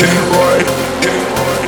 getting right, getting right.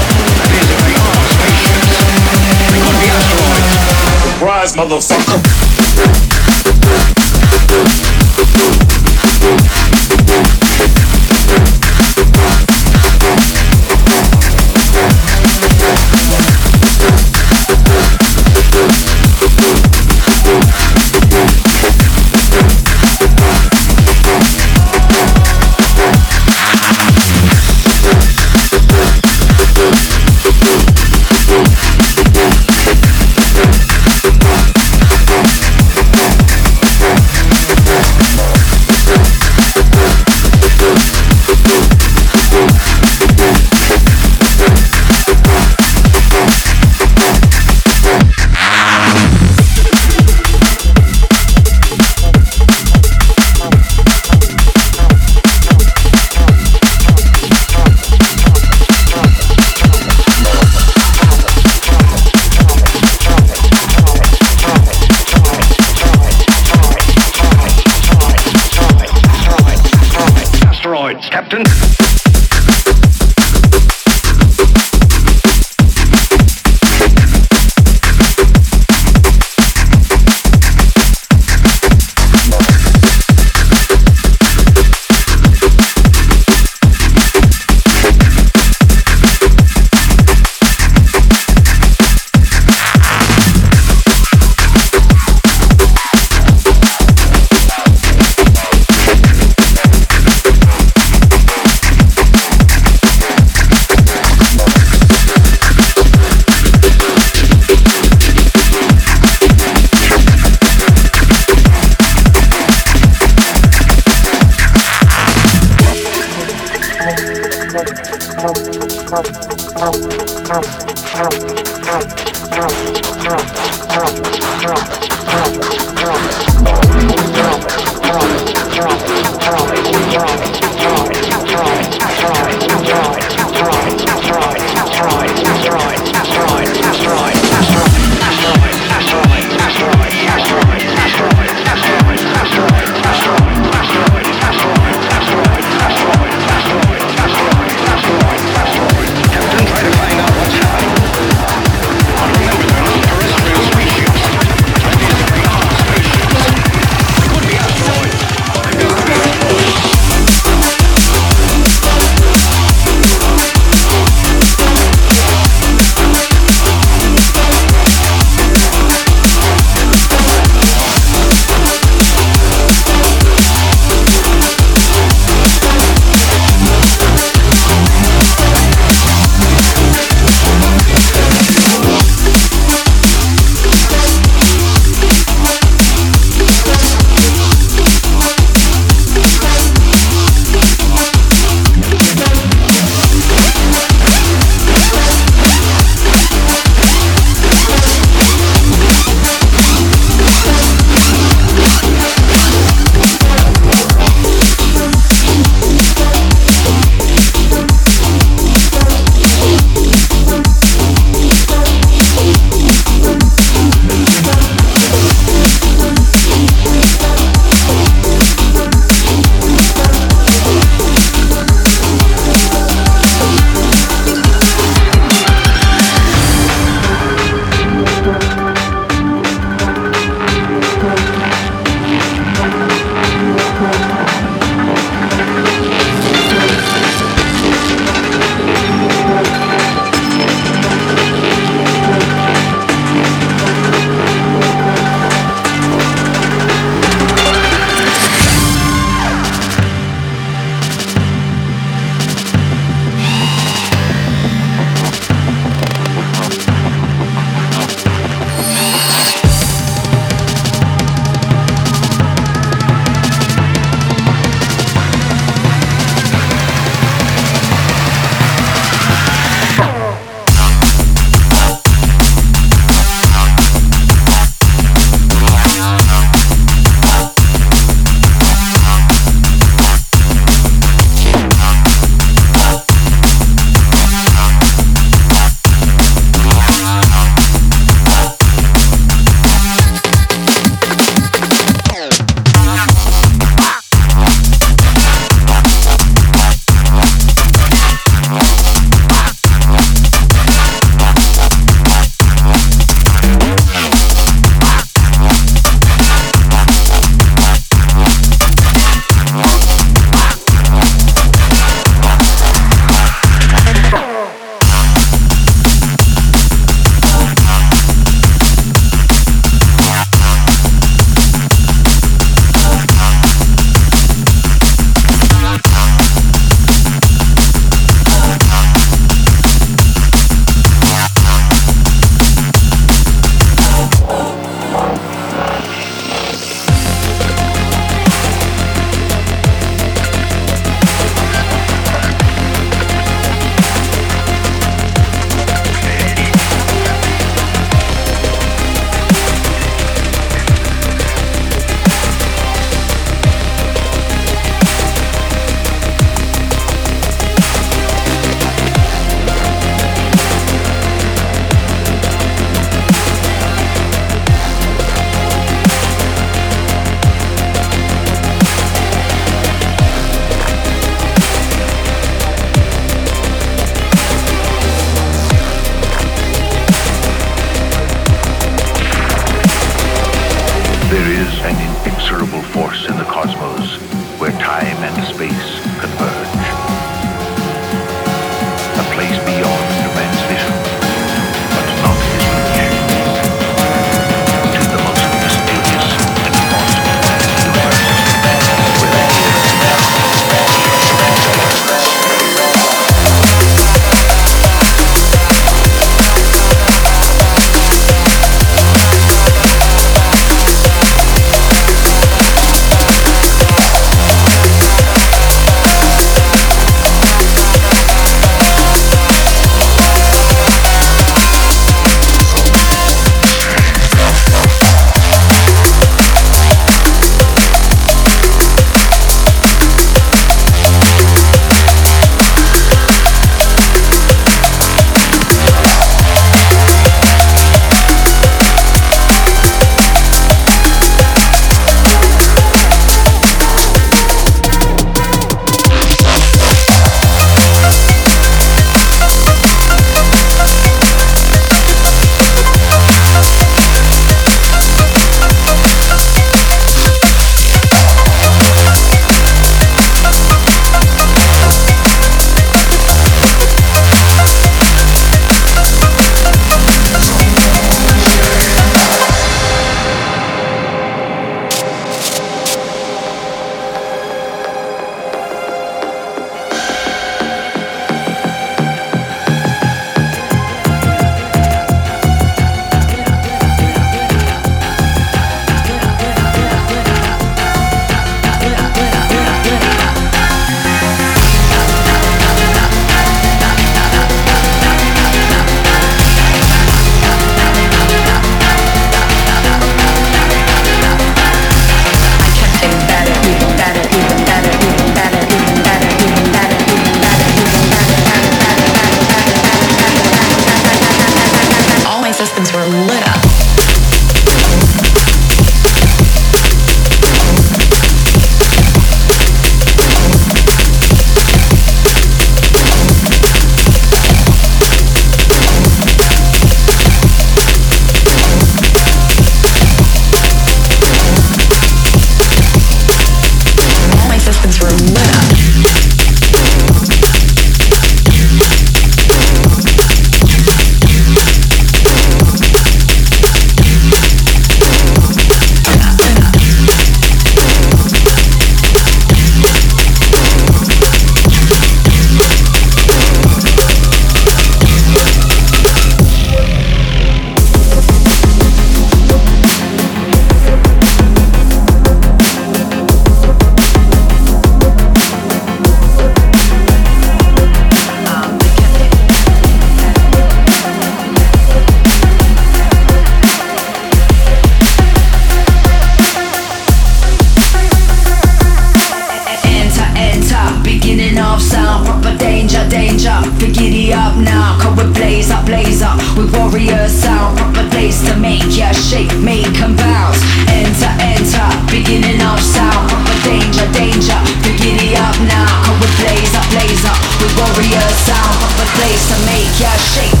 warrior sound Proper place to make ya shake, make and bounce. Enter, enter, beginning of sound Proper danger, danger, to giddy up now come with blaze up, blaze up, we warrior sound Proper place to make ya shake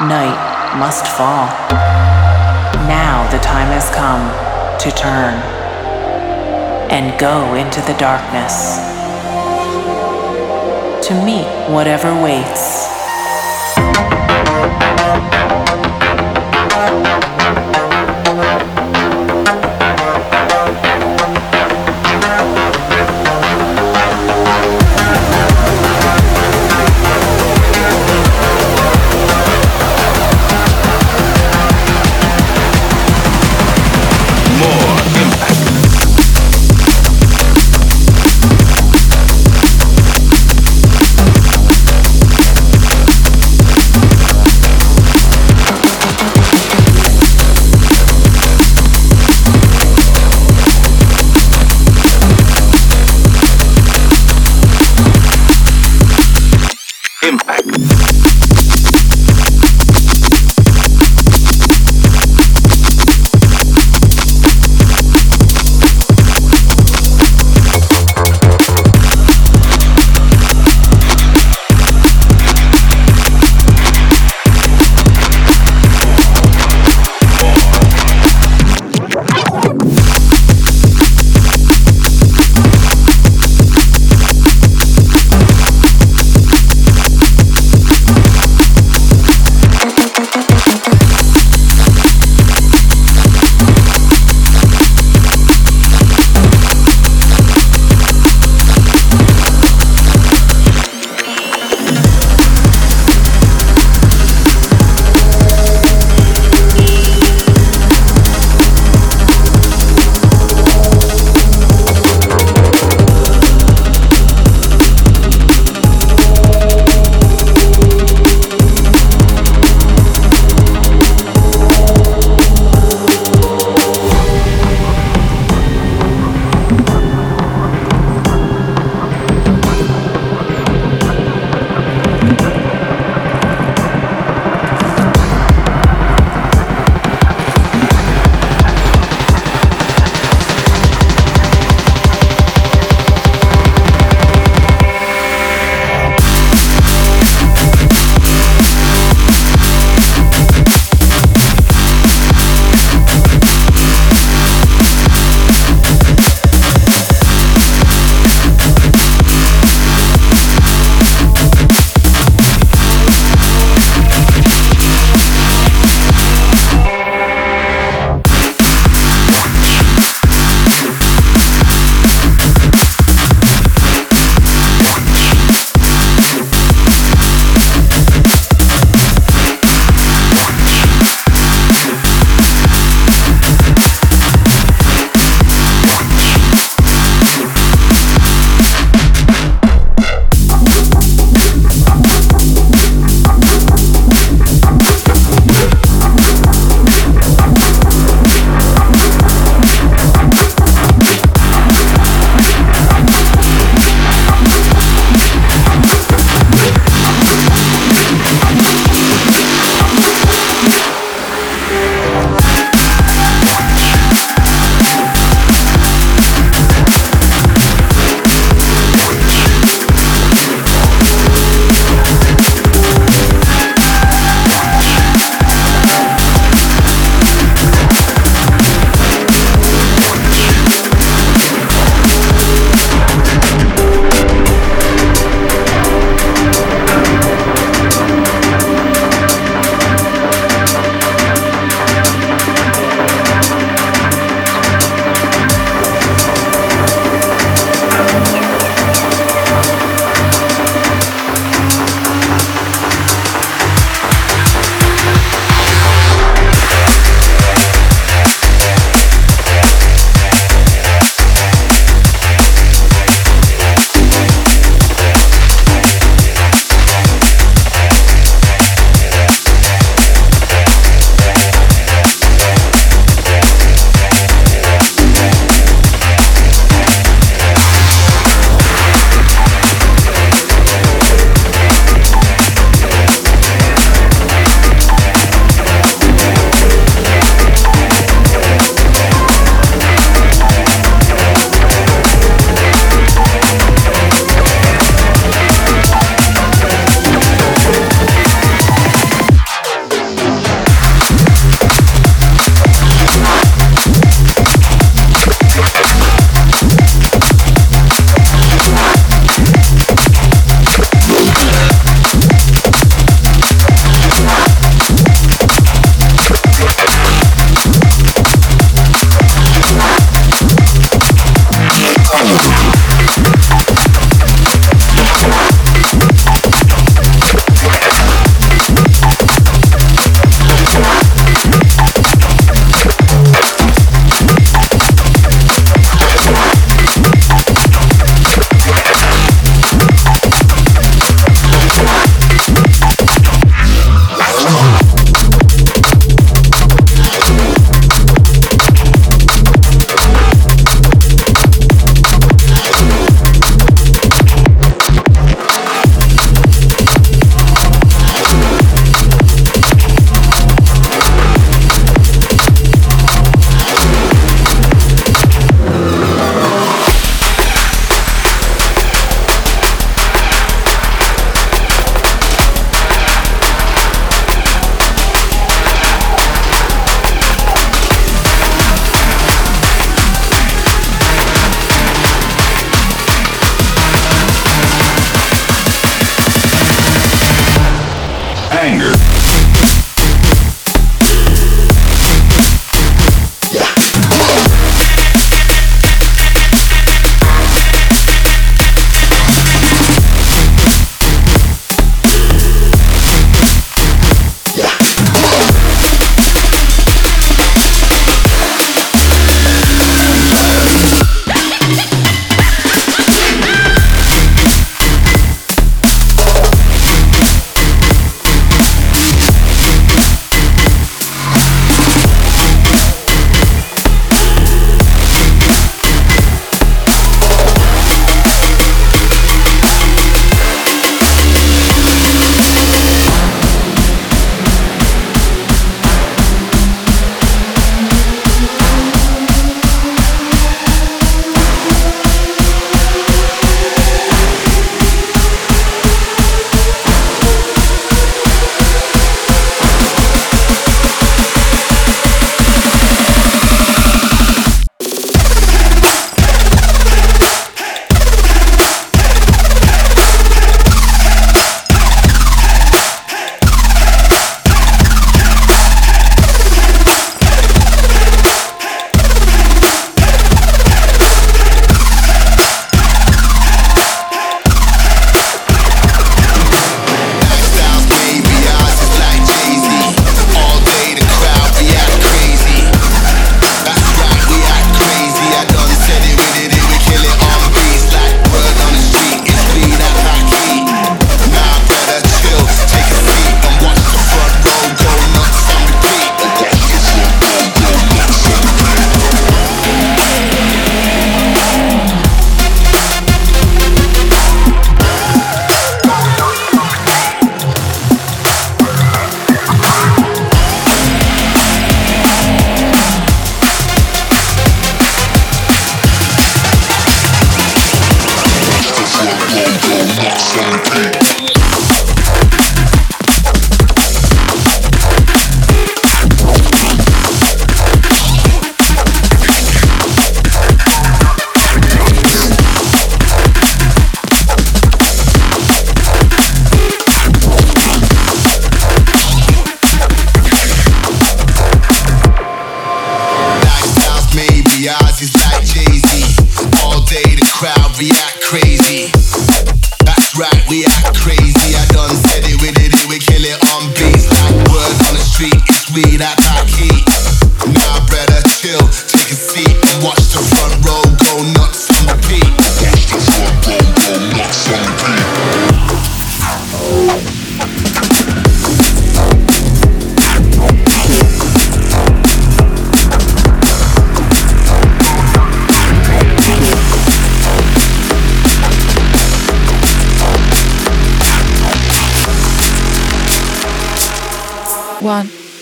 Night must fall. Now the time has come to turn and go into the darkness to meet whatever waits.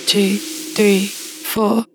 Two, three, four.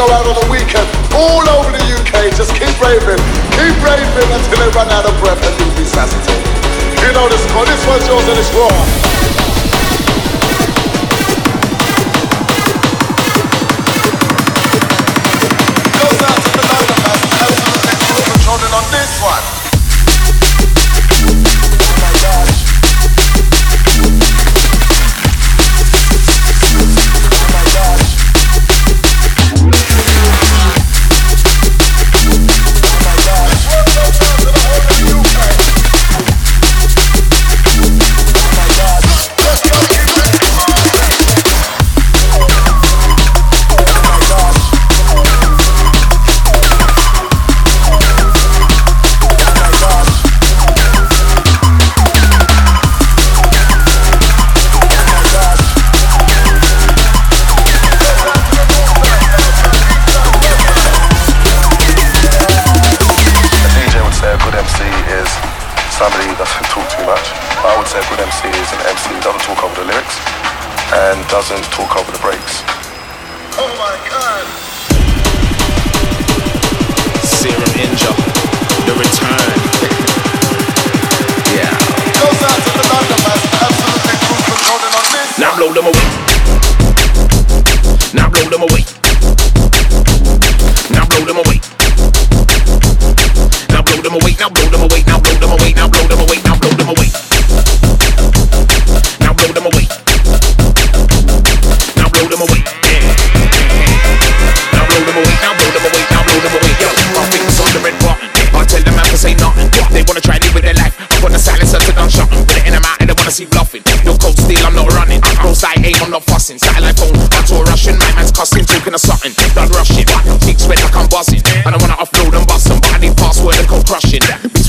go out on the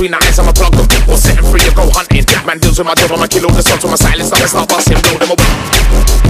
between the eyes, I'ma plug them. Or setting free to go hunting. Man deals with my job, I'ma kill all the sons with my silence. Now it's not busting, blow them away.